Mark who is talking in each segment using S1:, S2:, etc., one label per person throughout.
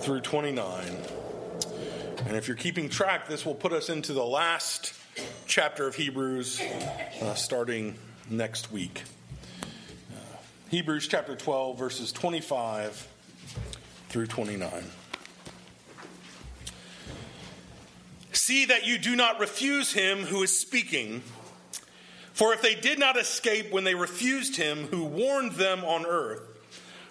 S1: through 29. And if you're keeping track, this will put us into the last chapter of Hebrews, uh, starting next week. Uh, Hebrews chapter 12, verses 25 through 29. See that you do not refuse him who is speaking. For if they did not escape when they refused him who warned them on earth,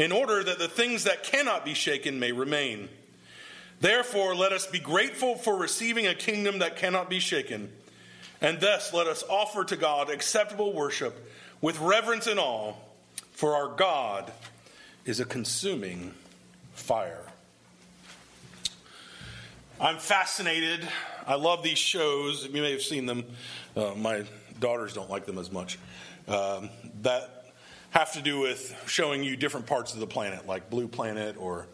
S1: in order that the things that cannot be shaken may remain. Therefore, let us be grateful for receiving a kingdom that cannot be shaken, and thus let us offer to God acceptable worship with reverence and awe, for our God is a consuming fire. I'm fascinated. I love these shows. You may have seen them. Uh, my daughters don't like them as much. Um, that have to do with showing you different parts of the planet, like Blue Planet or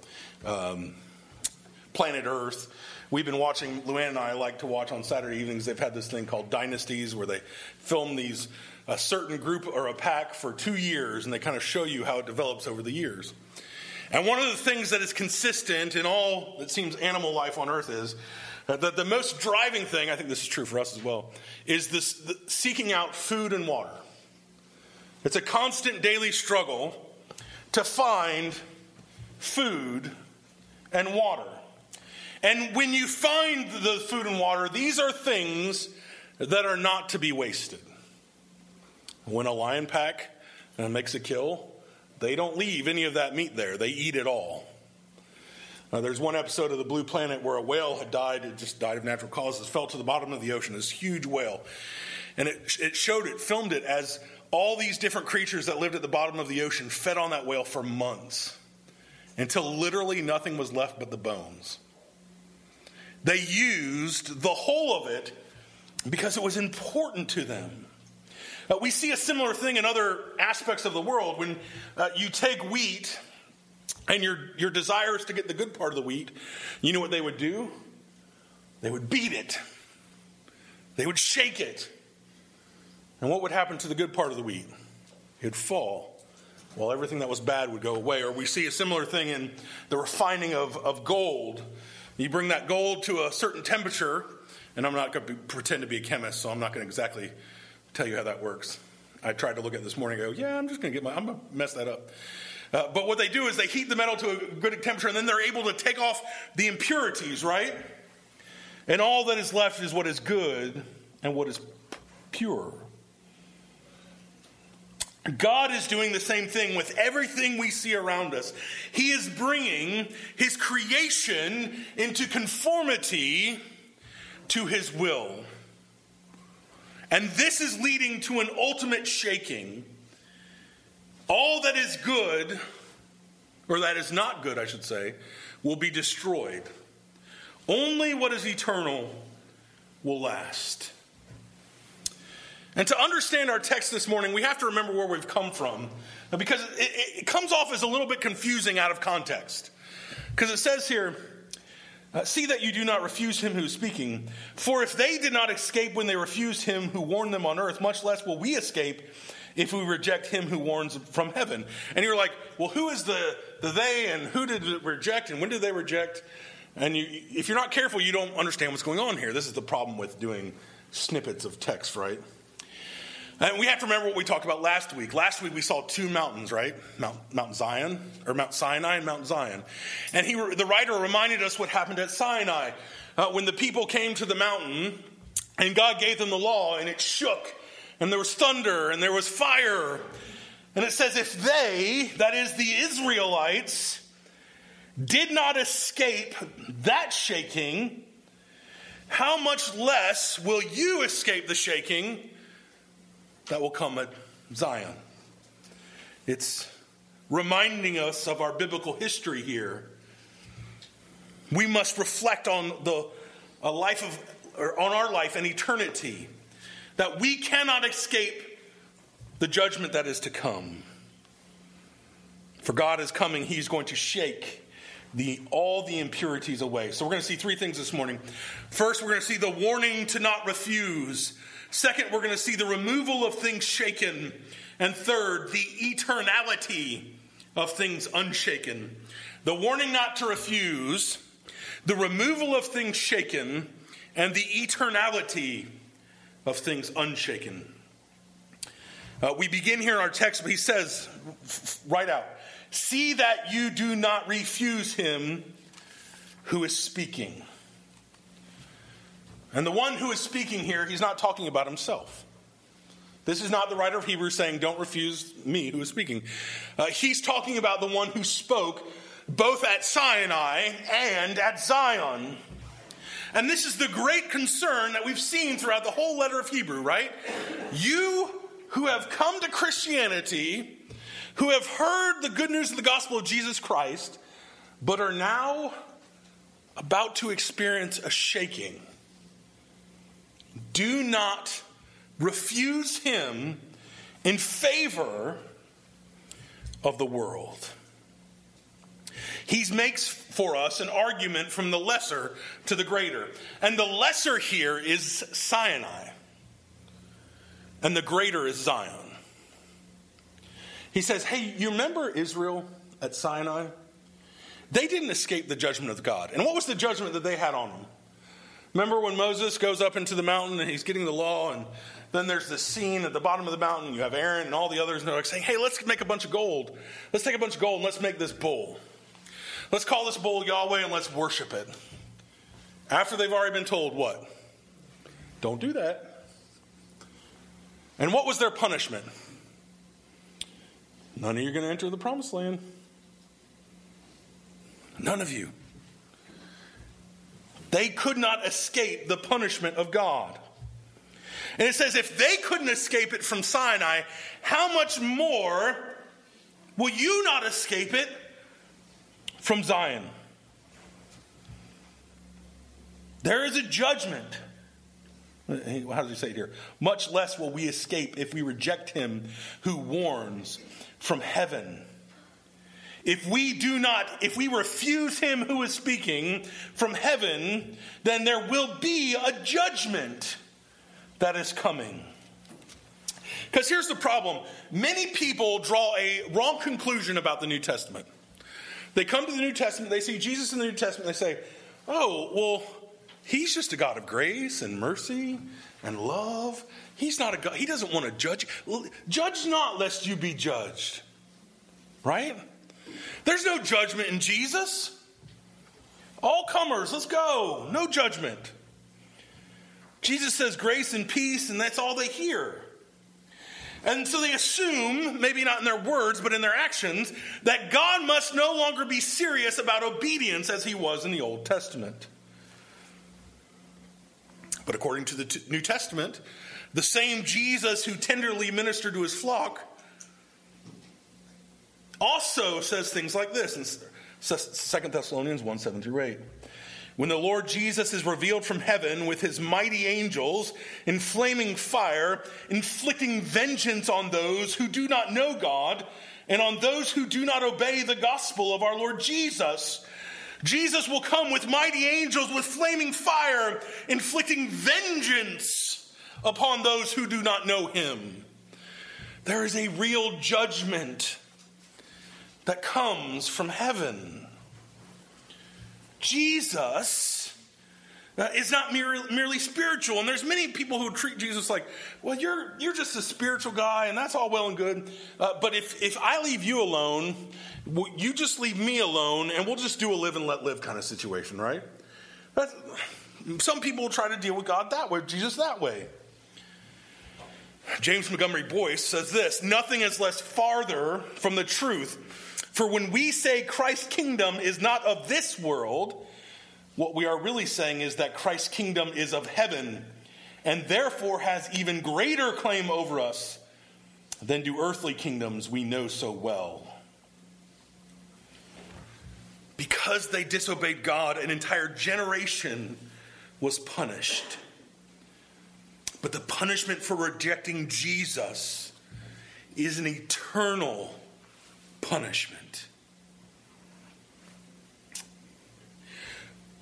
S1: um, Planet Earth. We've been watching, Luann and I like to watch on Saturday evenings. They've had this thing called Dynasties where they film these, a certain group or a pack for two years and they kind of show you how it develops over the years. And one of the things that is consistent in all that seems animal life on earth is that the most driving thing, I think this is true for us as well, is this seeking out food and water. It's a constant daily struggle to find food and water. And when you find the food and water, these are things that are not to be wasted. When a lion pack makes a kill, they don't leave any of that meat there, they eat it all. There's one episode of the Blue Planet where a whale had died, it just died of natural causes, fell to the bottom of the ocean, this huge whale. And it, it showed it, filmed it as all these different creatures that lived at the bottom of the ocean fed on that whale for months until literally nothing was left but the bones. They used the whole of it because it was important to them. Uh, we see a similar thing in other aspects of the world. When uh, you take wheat and your, your desire is to get the good part of the wheat, you know what they would do? They would beat it, they would shake it. And what would happen to the good part of the wheat? It'd fall while everything that was bad would go away. Or we see a similar thing in the refining of, of gold. You bring that gold to a certain temperature, and I'm not going to pretend to be a chemist, so I'm not going to exactly tell you how that works. I tried to look at this morning and go, yeah, I'm just going to get my, I'm going to mess that up. Uh, but what they do is they heat the metal to a good temperature and then they're able to take off the impurities, right? And all that is left is what is good and what is pure. God is doing the same thing with everything we see around us. He is bringing His creation into conformity to His will. And this is leading to an ultimate shaking. All that is good, or that is not good, I should say, will be destroyed. Only what is eternal will last. And to understand our text this morning, we have to remember where we've come from because it, it comes off as a little bit confusing out of context. Because it says here, uh, see that you do not refuse him who is speaking. For if they did not escape when they refused him who warned them on earth, much less will we escape if we reject him who warns from heaven. And you're like, well, who is the, the they and who did it reject and when did they reject? And you, if you're not careful, you don't understand what's going on here. This is the problem with doing snippets of text, right? And we have to remember what we talked about last week. Last week we saw two mountains, right? Mount, Mount Zion, or Mount Sinai and Mount Zion. And he, the writer reminded us what happened at Sinai uh, when the people came to the mountain and God gave them the law and it shook and there was thunder and there was fire. And it says, if they, that is the Israelites, did not escape that shaking, how much less will you escape the shaking? That will come at Zion. It's reminding us of our biblical history here. We must reflect on the a life of, or on our life, and eternity, that we cannot escape the judgment that is to come. For God is coming, He's going to shake the, all the impurities away. So we're going to see three things this morning. First, we're going to see the warning to not refuse. Second, we're going to see the removal of things shaken. And third, the eternality of things unshaken. The warning not to refuse, the removal of things shaken, and the eternality of things unshaken. Uh, we begin here in our text, but he says right out See that you do not refuse him who is speaking. And the one who is speaking here, he's not talking about himself. This is not the writer of Hebrews saying, Don't refuse me who is speaking. Uh, he's talking about the one who spoke both at Sinai and at Zion. And this is the great concern that we've seen throughout the whole letter of Hebrew, right? You who have come to Christianity, who have heard the good news of the gospel of Jesus Christ, but are now about to experience a shaking. Do not refuse him in favor of the world. He makes for us an argument from the lesser to the greater. And the lesser here is Sinai, and the greater is Zion. He says, Hey, you remember Israel at Sinai? They didn't escape the judgment of God. And what was the judgment that they had on them? Remember when Moses goes up into the mountain and he's getting the law, and then there's this scene at the bottom of the mountain. You have Aaron and all the others, and they're like saying, Hey, let's make a bunch of gold. Let's take a bunch of gold and let's make this bull. Let's call this bull Yahweh and let's worship it. After they've already been told what? Don't do that. And what was their punishment? None of you are going to enter the promised land. None of you. They could not escape the punishment of God. And it says, if they couldn't escape it from Sinai, how much more will you not escape it from Zion. There is a judgment. How does he say it here? Much less will we escape if we reject him who warns from heaven. If we do not, if we refuse him who is speaking from heaven, then there will be a judgment that is coming. Because here's the problem many people draw a wrong conclusion about the New Testament. They come to the New Testament, they see Jesus in the New Testament, they say, oh, well, he's just a God of grace and mercy and love. He's not a God, he doesn't want to judge. Judge not lest you be judged. Right? There's no judgment in Jesus. All comers, let's go. No judgment. Jesus says grace and peace, and that's all they hear. And so they assume, maybe not in their words, but in their actions, that God must no longer be serious about obedience as he was in the Old Testament. But according to the New Testament, the same Jesus who tenderly ministered to his flock also says things like this in 2 Thessalonians 1 7 through 8. When the Lord Jesus is revealed from heaven with his mighty angels in flaming fire, inflicting vengeance on those who do not know God and on those who do not obey the gospel of our Lord Jesus. Jesus will come with mighty angels with flaming fire, inflicting vengeance upon those who do not know him. There is a real judgment that comes from heaven. Jesus is not merely, merely spiritual. And there's many people who treat Jesus like, well, you're, you're just a spiritual guy, and that's all well and good. Uh, but if, if I leave you alone, you just leave me alone, and we'll just do a live and let live kind of situation, right? That's, some people try to deal with God that way, Jesus that way. James Montgomery Boice says this Nothing is less farther from the truth for when we say Christ's kingdom is not of this world, what we are really saying is that Christ's kingdom is of heaven and therefore has even greater claim over us than do earthly kingdoms we know so well. Because they disobeyed God, an entire generation was punished. But the punishment for rejecting Jesus is an eternal punishment.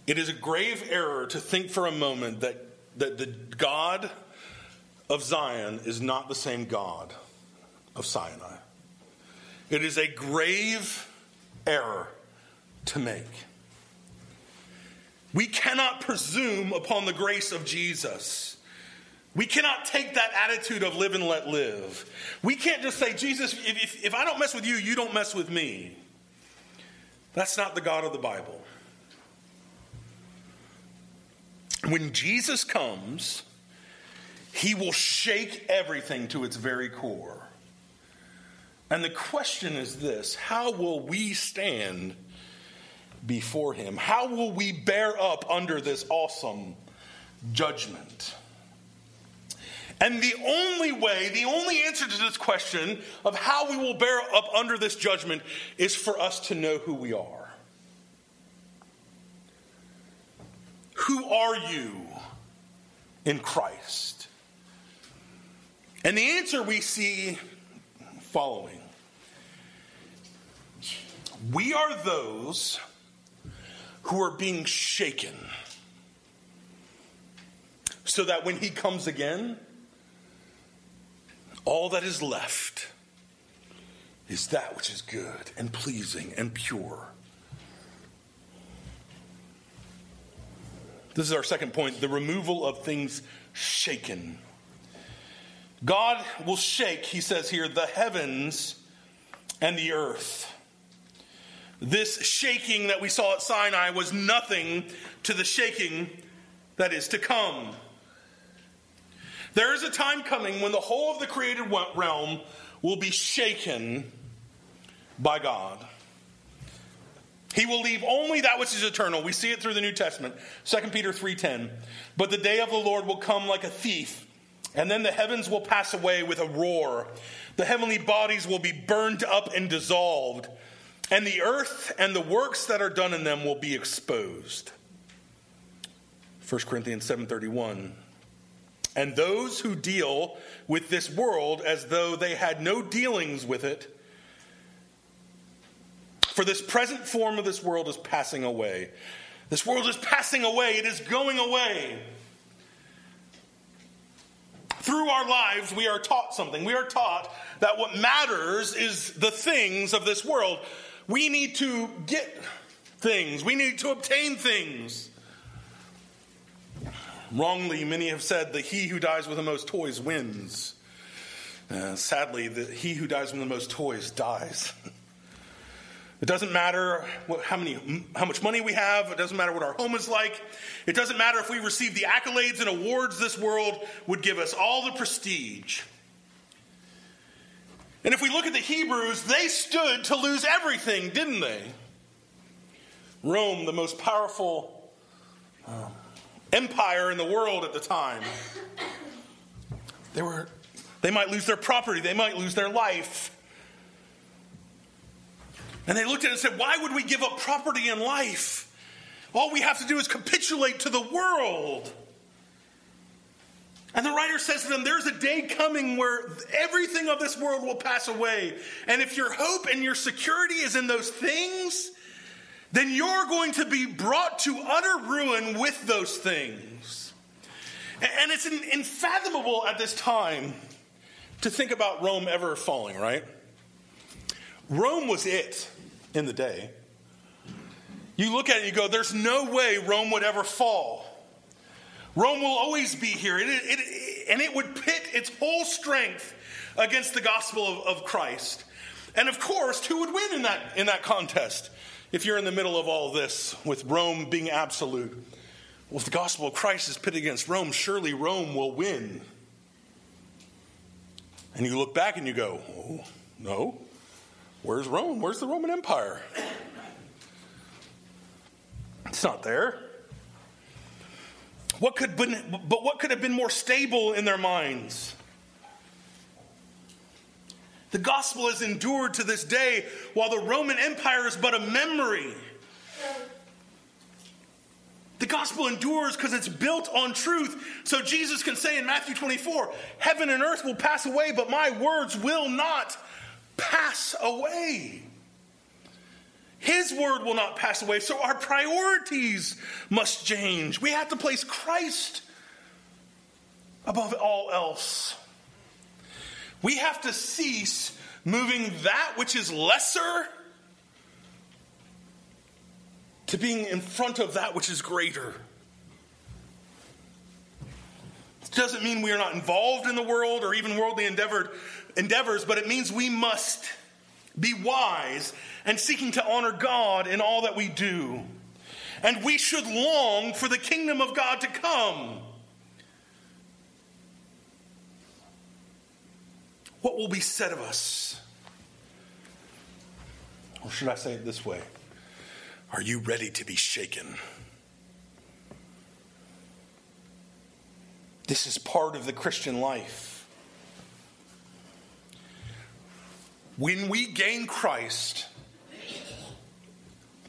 S1: It is a grave error to think for a moment that, that the God of Zion is not the same God of Sinai. It is a grave error to make. We cannot presume upon the grace of Jesus. We cannot take that attitude of live and let live. We can't just say, Jesus, if, if, if, I don't mess with you, you don't mess with me. That's not the God of the Bible. When Jesus comes, he will shake everything to its very core. And the question is this how will we stand before him? How will we bear up under this awesome judgment? And the only way, the only answer to this question of how we will bear up under this judgment is for us to know who we are. Who are you in Christ? And the answer we see following We are those who are being shaken so that when he comes again, all that is left is that which is good and pleasing and pure. This is our second point the removal of things shaken. God will shake, he says here, the heavens and the earth. This shaking that we saw at Sinai was nothing to the shaking that is to come. There is a time coming when the whole of the created realm will be shaken by God. He will leave only that which is eternal. We see it through the New Testament. 2 Peter 3:10. But the day of the Lord will come like a thief, and then the heavens will pass away with a roar. The heavenly bodies will be burned up and dissolved, and the earth and the works that are done in them will be exposed. 1 Corinthians 7:31. And those who deal with this world as though they had no dealings with it, for this present form of this world is passing away. This world is passing away, it is going away. Through our lives, we are taught something. We are taught that what matters is the things of this world. We need to get things, we need to obtain things. Wrongly, many have said that he who dies with the most toys wins. Uh, sadly, the, he who dies with the most toys dies. It doesn't matter what, how, many, how much money we have. It doesn't matter what our home is like. It doesn't matter if we receive the accolades and awards this world would give us, all the prestige. And if we look at the Hebrews, they stood to lose everything, didn't they? Rome, the most powerful um, empire in the world at the time. They were they might lose their property, they might lose their life. And they looked at it and said, Why would we give up property and life? All we have to do is capitulate to the world. And the writer says to them, There's a day coming where everything of this world will pass away. And if your hope and your security is in those things, then you're going to be brought to utter ruin with those things. And it's unfathomable at this time to think about Rome ever falling, right? Rome was it in the day. You look at it and you go, there's no way Rome would ever fall. Rome will always be here, it, it, and it would pit its whole strength against the gospel of, of Christ. And of course, who would win in that, in that contest? If you're in the middle of all this with Rome being absolute, well, if the gospel of Christ is pitted against Rome, surely Rome will win. And you look back and you go, oh, no. Where's Rome? Where's the Roman Empire? It's not there. What could but what could have been more stable in their minds? The gospel has endured to this day while the Roman Empire is but a memory. The gospel endures because it's built on truth. So Jesus can say in Matthew 24, Heaven and earth will pass away, but my words will not pass away. His word will not pass away, so our priorities must change. We have to place Christ above all else. We have to cease moving that which is lesser to being in front of that which is greater. It doesn't mean we are not involved in the world or even worldly endeavored, endeavors, but it means we must be wise and seeking to honor God in all that we do. And we should long for the kingdom of God to come. What will be said of us? Or should I say it this way? Are you ready to be shaken? This is part of the Christian life. When we gain Christ,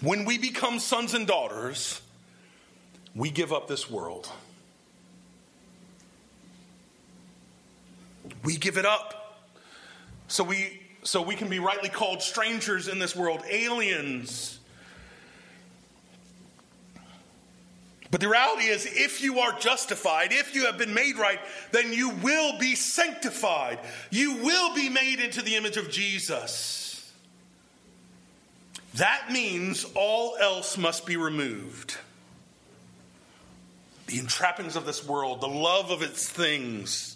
S1: when we become sons and daughters, we give up this world. We give it up. So we so we can be rightly called strangers in this world, aliens. But the reality is, if you are justified, if you have been made right, then you will be sanctified. You will be made into the image of Jesus. That means all else must be removed. The entrappings of this world, the love of its things,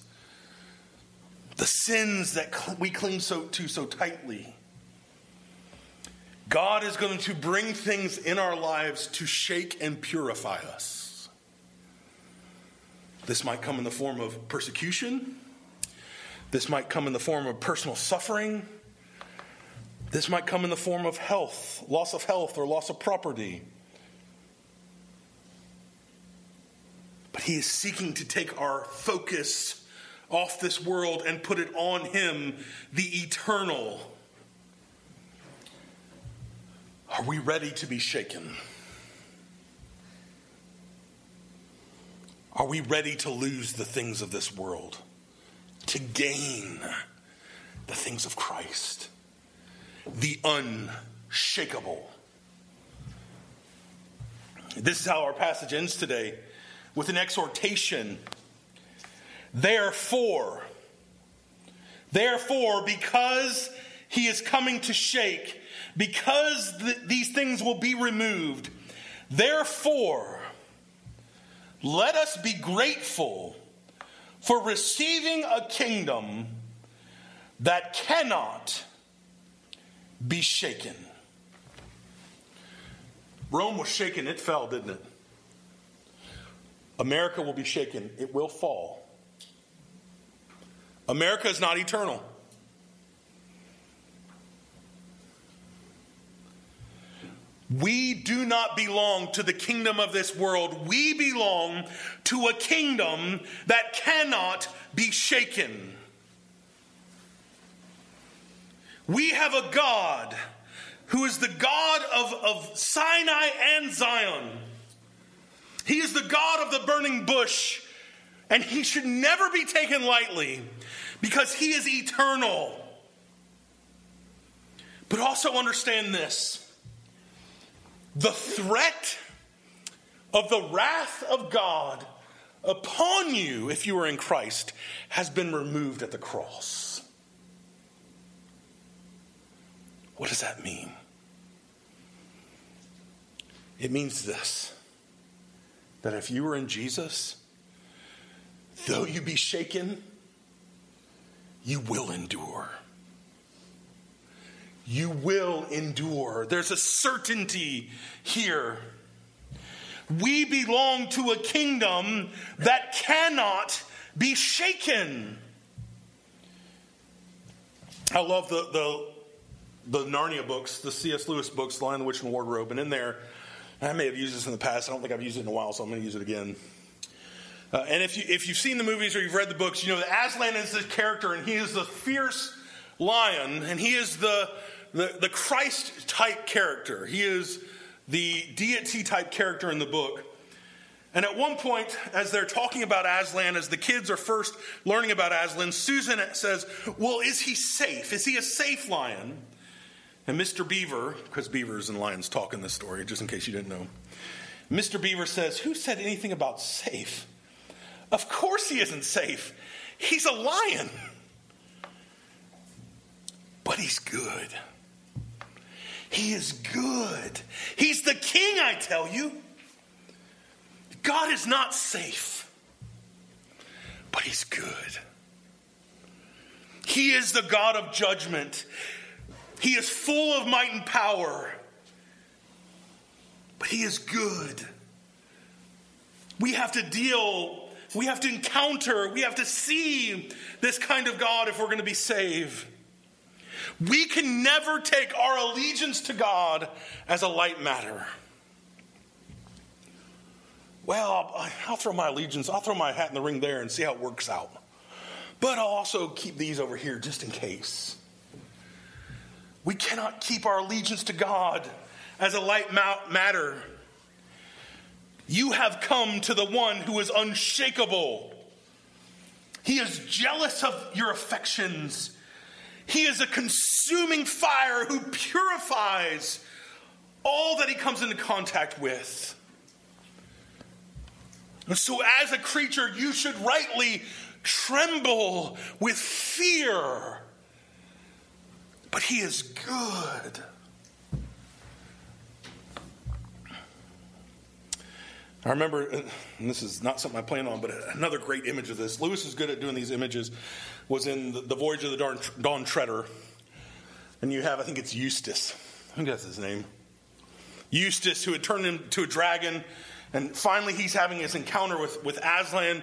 S1: the sins that we cling so, to so tightly. God is going to bring things in our lives to shake and purify us. This might come in the form of persecution. This might come in the form of personal suffering. This might come in the form of health, loss of health, or loss of property. But He is seeking to take our focus off this world and put it on Him, the eternal are we ready to be shaken? Are we ready to lose the things of this world, to gain the things of Christ, the unshakable? This is how our passage ends today with an exhortation. Therefore, therefore, because he is coming to shake, because th- these things will be removed. Therefore, let us be grateful for receiving a kingdom that cannot be shaken. Rome was shaken, it fell, didn't it? America will be shaken, it will fall. America is not eternal. We do not belong to the kingdom of this world. We belong to a kingdom that cannot be shaken. We have a God who is the God of, of Sinai and Zion. He is the God of the burning bush, and he should never be taken lightly because he is eternal. But also understand this the threat of the wrath of God upon you, if you are in Christ, has been removed at the cross. What does that mean? It means this that if you are in Jesus, though you be shaken, you will endure you will endure. There's a certainty here. We belong to a kingdom that cannot be shaken. I love the, the, the Narnia books, the C.S. Lewis books, Lion, the Witch, and the Wardrobe. And in there, I may have used this in the past. I don't think I've used it in a while, so I'm going to use it again. Uh, and if, you, if you've seen the movies or you've read the books, you know that Aslan is this character, and he is the fierce lion, and he is the, the, the Christ type character. He is the deity type character in the book. And at one point, as they're talking about Aslan, as the kids are first learning about Aslan, Susan says, Well, is he safe? Is he a safe lion? And Mr. Beaver, because beavers and lions talk in this story, just in case you didn't know, Mr. Beaver says, Who said anything about safe? Of course he isn't safe. He's a lion. But he's good. He is good. He's the king, I tell you. God is not safe, but He's good. He is the God of judgment. He is full of might and power, but He is good. We have to deal, we have to encounter, we have to see this kind of God if we're going to be saved. We can never take our allegiance to God as a light matter well, I'll, throw my allegiance, I'll throw my hat in the ring there and see how it works out. But I'll also keep these over here just in case. We cannot keep our allegiance to God as a light matter. You have come to the one who is unshakable. He is jealous of your affections. He is a consuming fire who purifies all that he comes into contact with. And so, as a creature, you should rightly tremble with fear. But He is good. I remember, and this is not something I plan on, but another great image of this. Lewis is good at doing these images. Was in the, the Voyage of the Dawn, Dawn Treader, and you have, I think it's Eustace. I think his name. Eustace, who had turned into a dragon and finally, he's having his encounter with, with Aslan,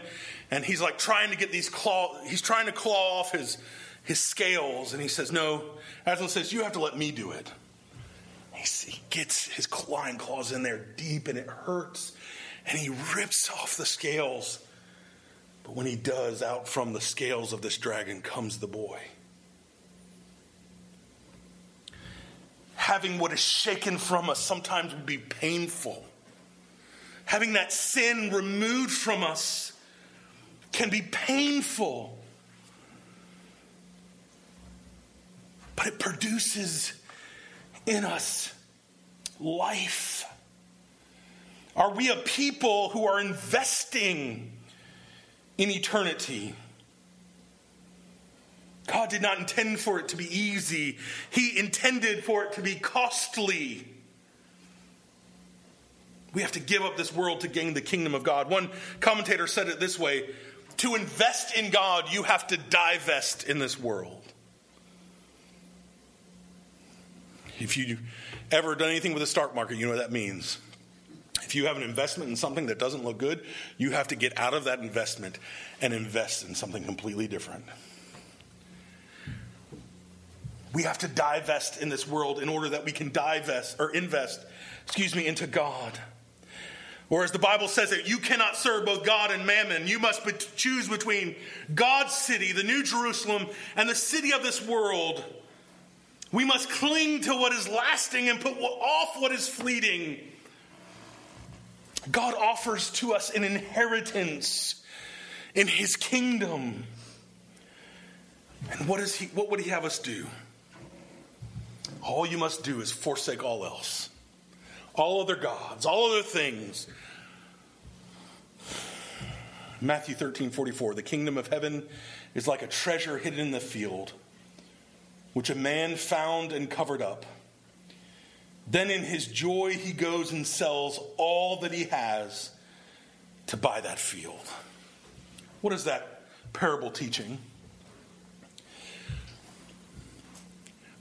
S1: and he's like trying to get these claw, he's trying to claw off his, his scales, and he says, No. Aslan says, You have to let me do it. He gets his lion claws in there deep, and it hurts, and he rips off the scales. But when he does, out from the scales of this dragon comes the boy. Having what is shaken from us sometimes would be painful having that sin removed from us can be painful. But it produces in us life. Are we a people who are investing in eternity? God did not intend for it to be easy, He intended for it to be costly. We have to give up this world to gain the kingdom of God. One commentator said it this way To invest in God, you have to divest in this world. If you ever done anything with the stock market, you know what that means. You have an investment in something that doesn't look good, you have to get out of that investment and invest in something completely different. We have to divest in this world in order that we can divest or invest, excuse me, into God. Or as the Bible says that you cannot serve both God and mammon. You must choose between God's city, the New Jerusalem, and the city of this world. We must cling to what is lasting and put off what is fleeting. God offers to us an inheritance in his kingdom. And what, is he, what would he have us do? All you must do is forsake all else all other gods, all other things. Matthew 13, 44. The kingdom of heaven is like a treasure hidden in the field, which a man found and covered up. Then in his joy, he goes and sells all that he has to buy that field. What is that parable teaching?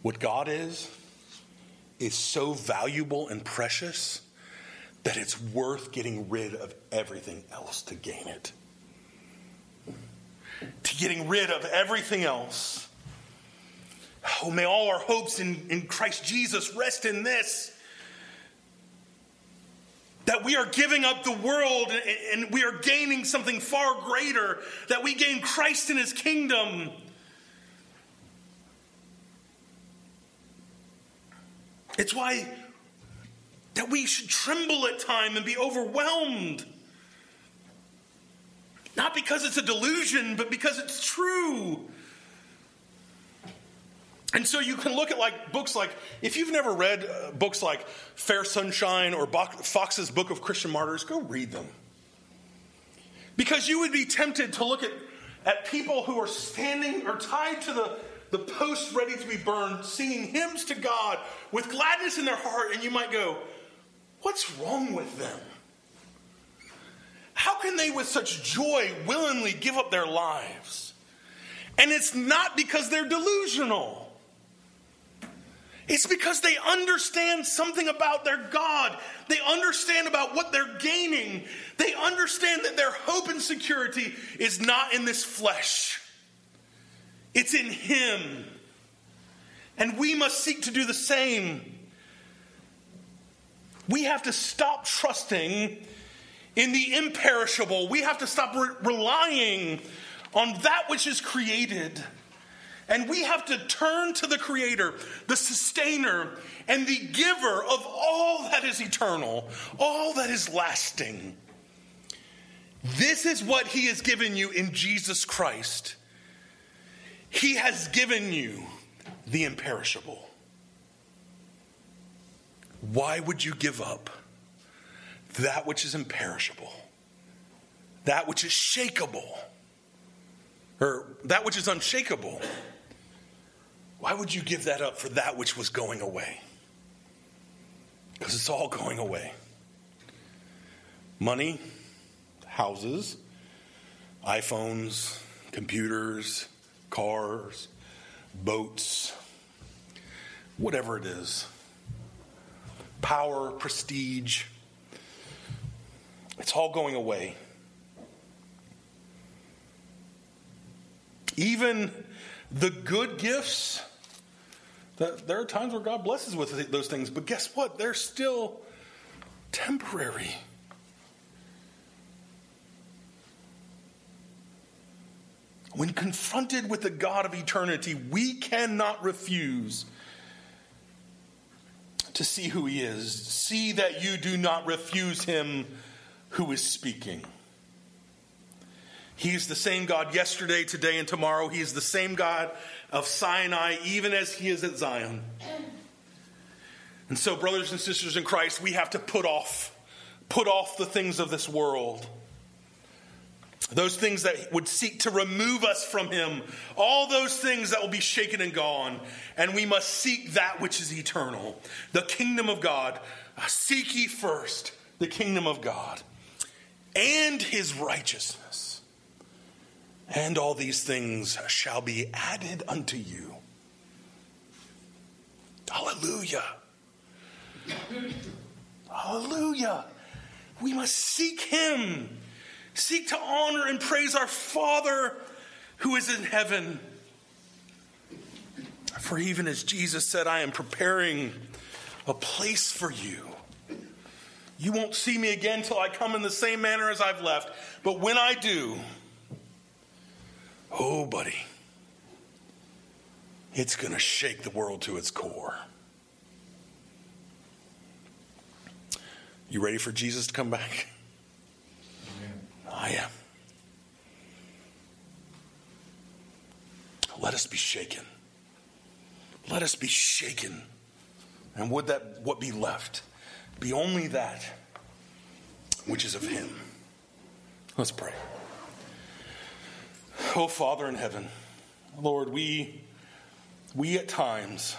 S1: What God is, is so valuable and precious that it's worth getting rid of everything else to gain it. To getting rid of everything else. Oh, may all our hopes in, in Christ Jesus rest in this that we are giving up the world and we are gaining something far greater, that we gain Christ in his kingdom It's why that we should tremble at time and be overwhelmed Not because it's a delusion, but because it's true. And so you can look at like books like if you've never read uh, books like Fair Sunshine or Foxe's Book of Christian Martyrs, go read them. Because you would be tempted to look at, at people who are standing or tied to the, the post ready to be burned, singing hymns to God with gladness in their heart, and you might go, What's wrong with them? How can they, with such joy, willingly give up their lives? And it's not because they're delusional. It's because they understand something about their God. They understand about what they're gaining. They understand that their hope and security is not in this flesh, it's in Him. And we must seek to do the same. We have to stop trusting in the imperishable. We have to stop re- relying on that which is created. And we have to turn to the Creator, the Sustainer, and the Giver of all that is eternal, all that is lasting. This is what He has given you in Jesus Christ. He has given you the imperishable. Why would you give up that which is imperishable, that which is shakable, or that which is unshakable? Why would you give that up for that which was going away? Because it's all going away. Money, houses, iPhones, computers, cars, boats, whatever it is. Power, prestige, it's all going away. Even the good gifts, there are times where God blesses with those things, but guess what? They're still temporary. When confronted with the God of eternity, we cannot refuse to see who He is. See that you do not refuse Him who is speaking. He's the same God yesterday, today, and tomorrow. He is the same God of Sinai, even as He is at Zion. And so, brothers and sisters in Christ, we have to put off, put off the things of this world. Those things that would seek to remove us from Him, all those things that will be shaken and gone. And we must seek that which is eternal, the kingdom of God. Seek ye first the kingdom of God and His righteousness and all these things shall be added unto you. Hallelujah. Hallelujah. We must seek Him, seek to honor and praise our Father who is in heaven. For even as Jesus said, I am preparing a place for you. You won't see me again till I come in the same manner as I've left. But when I do, Oh, buddy, it's going to shake the world to its core. You ready for Jesus to come back? I am. Let us be shaken. Let us be shaken. And would that what be left be only that which is of him? Let's pray. Oh, Father in heaven, Lord, we, we at times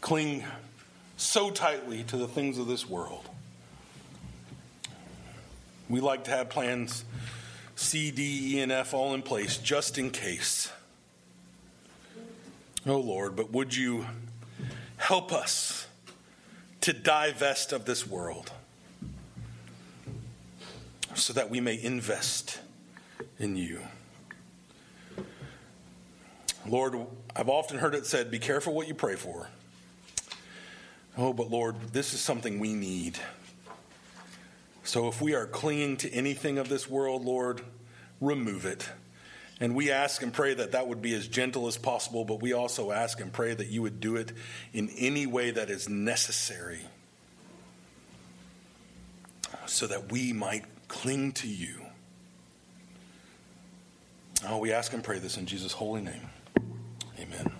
S1: cling so tightly to the things of this world. We like to have plans C, D, E, and F all in place just in case. Oh Lord, but would you help us to divest of this world so that we may invest in you. Lord, I've often heard it said, be careful what you pray for. Oh, but Lord, this is something we need. So if we are clinging to anything of this world, Lord, remove it. And we ask and pray that that would be as gentle as possible, but we also ask and pray that you would do it in any way that is necessary so that we might cling to you Oh, we ask and pray this in Jesus' holy name. Amen.